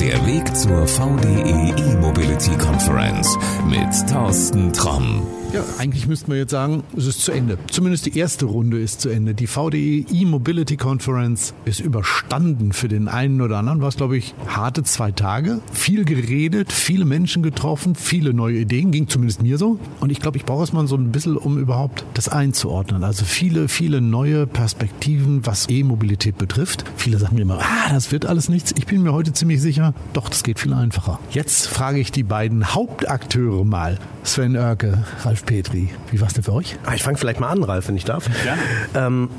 Der Weg zur VDE E-Mobility Conference mit Thorsten Tromm. Ja, eigentlich müssten wir jetzt sagen, es ist zu Ende. Zumindest die erste Runde ist zu Ende. Die VDE E-Mobility Conference ist überstanden. Für den einen oder anderen war es, glaube ich, harte zwei Tage. Viel geredet, viele Menschen getroffen, viele neue Ideen, ging zumindest mir so. Und ich glaube, ich brauche es mal so ein bisschen, um überhaupt das einzuordnen. Also viele, viele neue Perspektiven, was E-Mobilität betrifft. Viele sagen mir immer, ah, das wird alles nichts. Ich bin mir heute ziemlich sicher, doch, das geht viel einfacher. Jetzt frage ich die beiden Hauptakteure mal. Sven Oerke, Ralf Petri. Wie war es denn für euch? Ah, ich fange vielleicht mal an, Ralf, wenn ich darf. Ja. Ähm,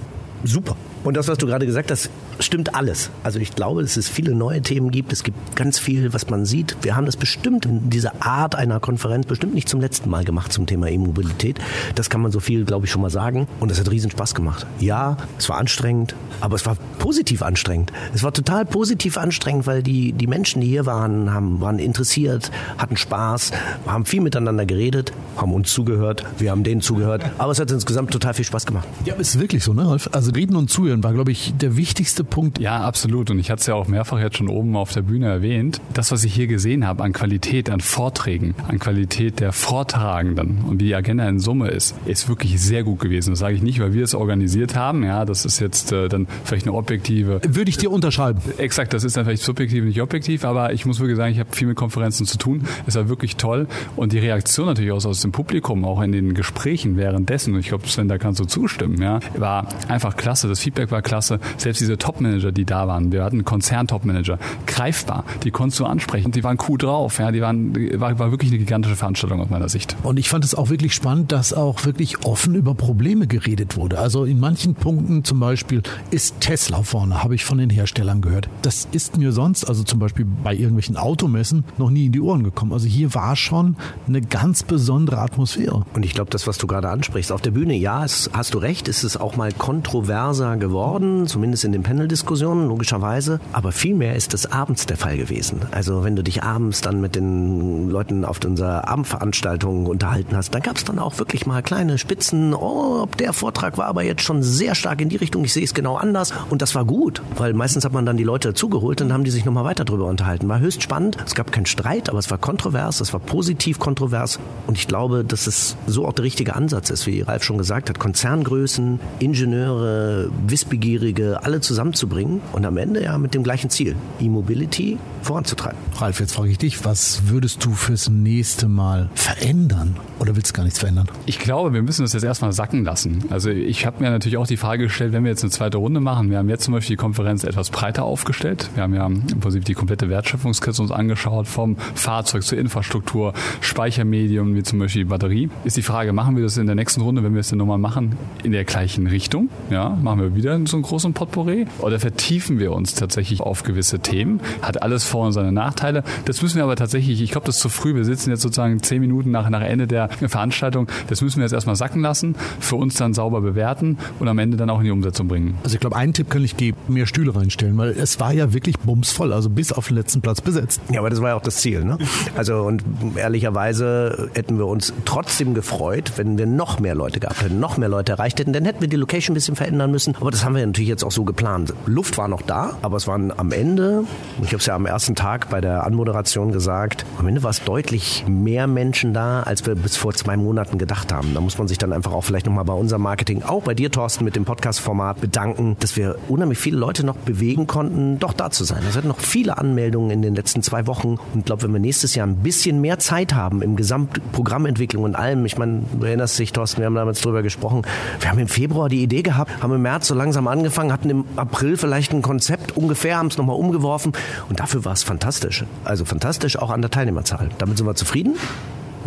super. Und das, was du gerade gesagt hast, stimmt alles. Also ich glaube, dass es viele neue Themen gibt. Es gibt ganz viel, was man sieht. Wir haben das bestimmt in dieser Art einer Konferenz bestimmt nicht zum letzten Mal gemacht zum Thema E-Mobilität. Das kann man so viel, glaube ich, schon mal sagen. Und es hat riesen Spaß gemacht. Ja, es war anstrengend, aber es war positiv anstrengend. Es war total positiv anstrengend, weil die, die Menschen, die hier waren, haben, waren interessiert, hatten Spaß, haben viel miteinander geredet, haben uns zugehört, wir haben denen zugehört. Aber es hat insgesamt total viel Spaß gemacht. Ja, ist wirklich so, ne, Ralf? Also reden und zuhören war, glaube ich, der wichtigste Punkt. Ja, absolut. Und ich hatte es ja auch mehrfach jetzt schon oben auf der Bühne erwähnt. Das, was ich hier gesehen habe an Qualität, an Vorträgen, an Qualität der Vortragenden und wie die Agenda in Summe ist, ist wirklich sehr gut gewesen. Das sage ich nicht, weil wir es organisiert haben. Ja, das ist jetzt äh, dann vielleicht eine objektive. Würde ich dir unterschreiben. Exakt, das ist dann vielleicht subjektiv, nicht objektiv, aber ich muss wirklich sagen, ich habe viel mit Konferenzen zu tun. Es war wirklich toll. Und die Reaktion natürlich aus, aus dem Publikum, auch in den Gesprächen währenddessen, und ich glaube, Sven, da kannst du zustimmen, ja, war einfach klasse. Das Feedback war klasse. Selbst diese Top-Manager, die da waren, wir hatten Konzern-Top-Manager, greifbar, die konntest du ansprechen, die waren cool drauf, ja, die waren, war, war wirklich eine gigantische Veranstaltung aus meiner Sicht. Und ich fand es auch wirklich spannend, dass auch wirklich offen über Probleme geredet wurde. Also in manchen Punkten zum Beispiel ist Tesla vorne, habe ich von den Herstellern gehört. Das ist mir sonst, also zum Beispiel bei irgendwelchen Automessen, noch nie in die Ohren gekommen. Also hier war schon eine ganz besondere Atmosphäre. Und ich glaube, das, was du gerade ansprichst, auf der Bühne, ja, es, hast du recht, ist es auch mal kontroverser geworden, zumindest in den Panel-Diskussionen, logischerweise. Aber vielmehr ist das abends der Fall gewesen. Also wenn du dich abends dann mit den Leuten auf unserer Abendveranstaltung unterhalten hast, dann gab es dann auch wirklich mal kleine Spitzen. Oh, der Vortrag war aber jetzt schon sehr stark in die Richtung. Ich sehe es genau anders. Und das war gut, weil meistens hat man dann die Leute dazugeholt und haben die sich nochmal weiter darüber unterhalten. War höchst spannend. Es gab keinen Streit, aber es war kontrovers. Es war positiv kontrovers. Und ich glaube, dass es so auch der richtige Ansatz ist, wie Ralf schon gesagt hat. Konzerngrößen, Ingenieure, Wissbegierige, alle zusammenzubringen und am Ende ja mit dem gleichen Ziel, E-Mobility voranzutreiben. Ralf, jetzt frage ich dich, was würdest du fürs nächste Mal verändern? Oder willst du gar nichts verändern? Ich glaube, wir müssen das jetzt erstmal sacken lassen. Also ich habe mir natürlich auch die Frage gestellt, wenn wir jetzt eine zweite Runde machen, wir haben jetzt zum Beispiel die Konferenz etwas breiter aufgestellt. Wir haben ja im Prinzip die komplette Wertschöpfungskette uns angeschaut, vom Fahrzeug zur Infrastruktur, Speichermedium, wie zum Beispiel die Batterie. Ist die Frage, machen wir das in der nächsten Runde, wenn wir es dann nochmal machen, in der gleichen Richtung? Ja, machen wir wieder so einen großen Potpourri? Oder vertiefen wir uns tatsächlich auf gewisse Themen? Hat alles Vor- und seine Nachteile. Das müssen wir aber tatsächlich, ich glaube, das ist zu früh. Wir sitzen jetzt sozusagen zehn Minuten nach, nach Ende der Veranstaltung. Das müssen wir jetzt erstmal sacken lassen, für uns dann sauber bewerten und am Ende dann auch in die Umsetzung bringen. Also ich glaube, einen Tipp kann ich geben, mehr Stühle reinstellen, weil es war ja wirklich bumsvoll, also bis auf den letzten Platz besetzt. Ja, aber das war ja auch das Ziel. Ne? Also und ehrlicherweise hätten wir uns trotzdem gefreut, wenn wir noch mehr Leute gehabt hätten, noch mehr Leute erreicht hätten. Dann hätten wir die Location ein bisschen verändern müssen. Aber das haben wir natürlich jetzt auch so geplant. Luft war noch da, aber es waren am Ende, ich habe es ja am ersten Tag bei der Anmoderation gesagt, am Ende war es deutlich mehr Menschen da, als wir bis vor zwei Monaten gedacht haben. Da muss man sich dann einfach auch vielleicht nochmal bei unserem Marketing, auch bei dir, Thorsten, mit dem Podcast-Format bedanken, dass wir unheimlich viele Leute noch bewegen konnten, doch da zu sein. Es hatten noch viele Anmeldungen in den letzten zwei Wochen. Und ich glaube, wenn wir nächstes Jahr ein bisschen mehr Zeit haben im Gesamtprogrammentwicklung und allem, ich meine, du erinnerst dich, Thorsten, wir haben damals drüber gesprochen, wir haben im Februar die Idee gehabt, haben im März so langsam angefangen, hatten im April vielleicht ein Konzept ungefähr, haben es nochmal umgeworfen und dafür war es fantastisch. Also fantastisch auch an der Teilnehmerzahl. Damit sind wir zufrieden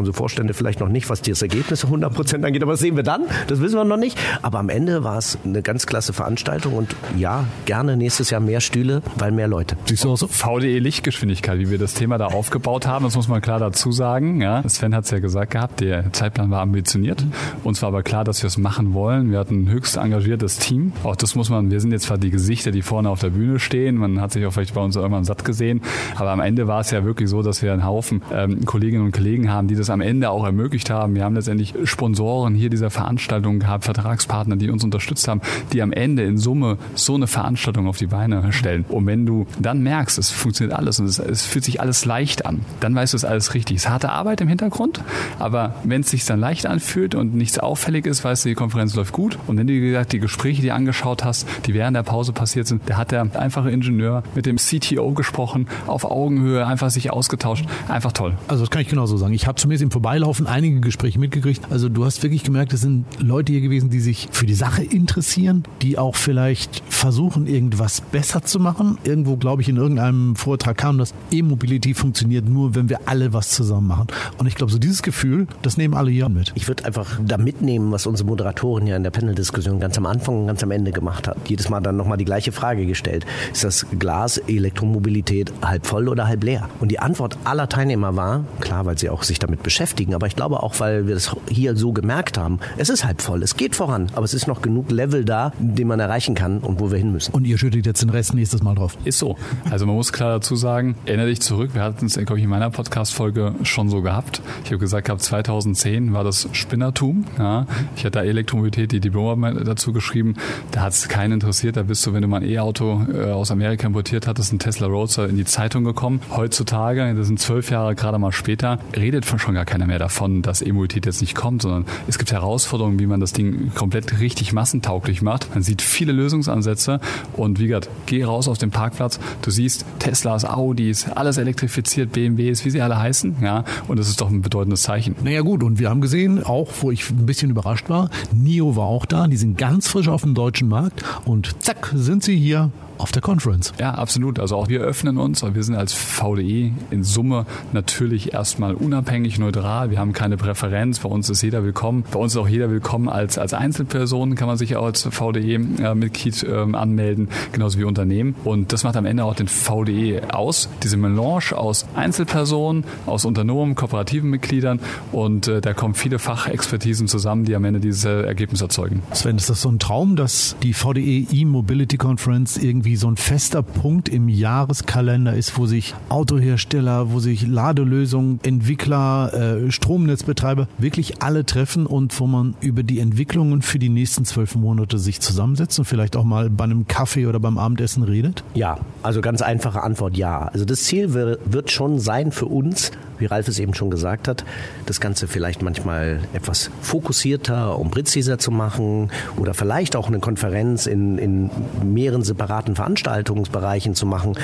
unsere Vorstände vielleicht noch nicht, was das Ergebnis 100% angeht, aber das sehen wir dann, das wissen wir noch nicht. Aber am Ende war es eine ganz klasse Veranstaltung und ja, gerne nächstes Jahr mehr Stühle, weil mehr Leute. Siehst du auch so? VDE Lichtgeschwindigkeit, wie wir das Thema da aufgebaut haben, das muss man klar dazu sagen. Ja, Sven hat es ja gesagt gehabt, der Zeitplan war ambitioniert. Uns war aber klar, dass wir es machen wollen. Wir hatten ein höchst engagiertes Team. Auch das muss man, wir sind jetzt zwar die Gesichter, die vorne auf der Bühne stehen, man hat sich auch vielleicht bei uns irgendwann satt gesehen, aber am Ende war es ja wirklich so, dass wir einen Haufen ähm, Kolleginnen und Kollegen haben, die das am Ende auch ermöglicht haben. Wir haben letztendlich Sponsoren hier dieser Veranstaltung gehabt, Vertragspartner, die uns unterstützt haben, die am Ende in Summe so eine Veranstaltung auf die Beine stellen. Und wenn du dann merkst, es funktioniert alles und es, es fühlt sich alles leicht an, dann weißt du, es alles richtig. Es ist harte Arbeit im Hintergrund, aber wenn es sich dann leicht anfühlt und nichts auffällig ist, weißt du, die Konferenz läuft gut. Und wenn du, wie gesagt, die Gespräche, die angeschaut hast, die während der Pause passiert sind, da hat der einfache Ingenieur mit dem CTO gesprochen, auf Augenhöhe, einfach sich ausgetauscht. Einfach toll. Also das kann ich genauso sagen. Ich habe zumindest im Vorbeilaufen einige Gespräche mitgekriegt. Also du hast wirklich gemerkt, es sind Leute hier gewesen, die sich für die Sache interessieren, die auch vielleicht versuchen, irgendwas besser zu machen. Irgendwo, glaube ich, in irgendeinem Vortrag kam, dass E-Mobility funktioniert nur, wenn wir alle was zusammen machen. Und ich glaube, so dieses Gefühl, das nehmen alle hier mit. Ich würde einfach da mitnehmen, was unsere Moderatorin ja in der Panel-Diskussion ganz am Anfang und ganz am Ende gemacht hat. Jedes Mal dann nochmal die gleiche Frage gestellt. Ist das Glas Elektromobilität halb voll oder halb leer? Und die Antwort aller Teilnehmer war, klar, weil sie auch sich damit beschäftigen, aber ich glaube auch, weil wir das hier so gemerkt haben, es ist halb voll, es geht voran, aber es ist noch genug Level da, den man erreichen kann und wo wir hin müssen. Und ihr schüttet jetzt den Rest nächstes Mal drauf. Ist so. Also man muss klar dazu sagen, erinnere dich zurück, wir hatten es, glaube ich, in meiner Podcast-Folge schon so gehabt. Ich habe gesagt, gehabt, 2010 war das Spinnertum. Ja. Ich hatte da Elektromobilität, die Diplomarbeit dazu geschrieben. Da hat es keinen interessiert. Da bist du, wenn du mal ein E-Auto äh, aus Amerika importiert hattest, ein Tesla Roadster in die Zeitung gekommen. Heutzutage, das sind zwölf Jahre gerade mal später, redet schon gar keiner mehr davon, dass E-Mobilität jetzt nicht kommt, sondern es gibt Herausforderungen, wie man das Ding komplett richtig massentauglich macht. Man sieht viele Lösungsansätze und wie gesagt, geh raus auf den Parkplatz, du siehst Teslas, Audis, alles elektrifiziert, BMWs, wie sie alle heißen, ja, und das ist doch ein bedeutendes Zeichen. Naja gut, und wir haben gesehen, auch wo ich ein bisschen überrascht war, NIO war auch da, die sind ganz frisch auf dem deutschen Markt und zack, sind sie hier auf der Conference. Ja, absolut. Also auch wir öffnen uns, wir sind als VDE in Summe natürlich erstmal unabhängig, neutral. Wir haben keine Präferenz. Bei uns ist jeder willkommen. Bei uns ist auch jeder willkommen als, als Einzelperson, kann man sich auch als VDE-Mitglied äh, ähm, anmelden, genauso wie Unternehmen. Und das macht am Ende auch den VDE aus. Diese Melange aus Einzelpersonen, aus Unternehmen, kooperativen Mitgliedern und äh, da kommen viele Fachexpertisen zusammen, die am Ende dieses Ergebnis erzeugen. Sven, ist das so ein Traum, dass die VDE E-Mobility Conference irgendwie so ein fester Punkt im Jahreskalender ist, wo sich Autohersteller, wo sich Ladelösungen, Entwickler, äh, Stromnetzbetreiber wirklich alle treffen und wo man über die Entwicklungen für die nächsten zwölf Monate sich zusammensetzt und vielleicht auch mal bei einem Kaffee oder beim Abendessen redet? Ja, also ganz einfache Antwort ja. Also das Ziel wird schon sein für uns, wie Ralf es eben schon gesagt hat, das Ganze vielleicht manchmal etwas fokussierter und präziser zu machen oder vielleicht auch eine Konferenz in, in mehreren separaten Veranstaltungsbereichen zu machen.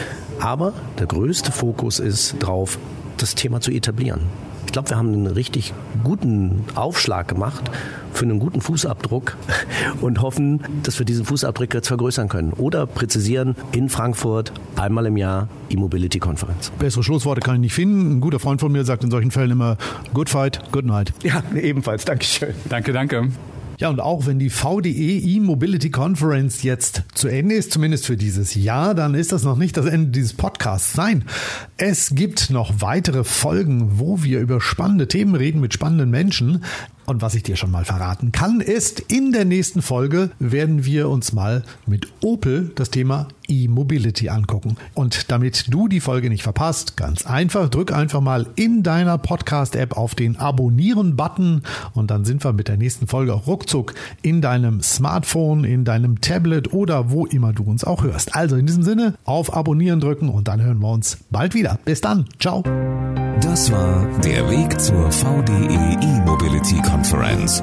Aber der größte Fokus ist darauf, das Thema zu etablieren. Ich glaube, wir haben einen richtig guten Aufschlag gemacht für einen guten Fußabdruck und hoffen, dass wir diesen Fußabdruck jetzt vergrößern können oder präzisieren in Frankfurt einmal im Jahr E-Mobility-Konferenz. Bessere Schlussworte kann ich nicht finden. Ein guter Freund von mir sagt in solchen Fällen immer Good fight, good night. Ja, ebenfalls. Dankeschön. Danke, danke. Ja, und auch wenn die VDE E-Mobility Conference jetzt zu Ende ist, zumindest für dieses Jahr, dann ist das noch nicht das Ende dieses Podcasts. Nein, es gibt noch weitere Folgen, wo wir über spannende Themen reden mit spannenden Menschen. Und was ich dir schon mal verraten kann, ist, in der nächsten Folge werden wir uns mal mit Opel das Thema E-Mobility angucken. Und damit du die Folge nicht verpasst, ganz einfach, drück einfach mal in deiner Podcast-App auf den Abonnieren-Button und dann sind wir mit der nächsten Folge auch ruckzuck in deinem Smartphone, in deinem Tablet oder wo immer du uns auch hörst. Also in diesem Sinne, auf Abonnieren drücken und dann hören wir uns bald wieder. Bis dann. Ciao. Das war der Weg zur VDE E-Mobility Conference.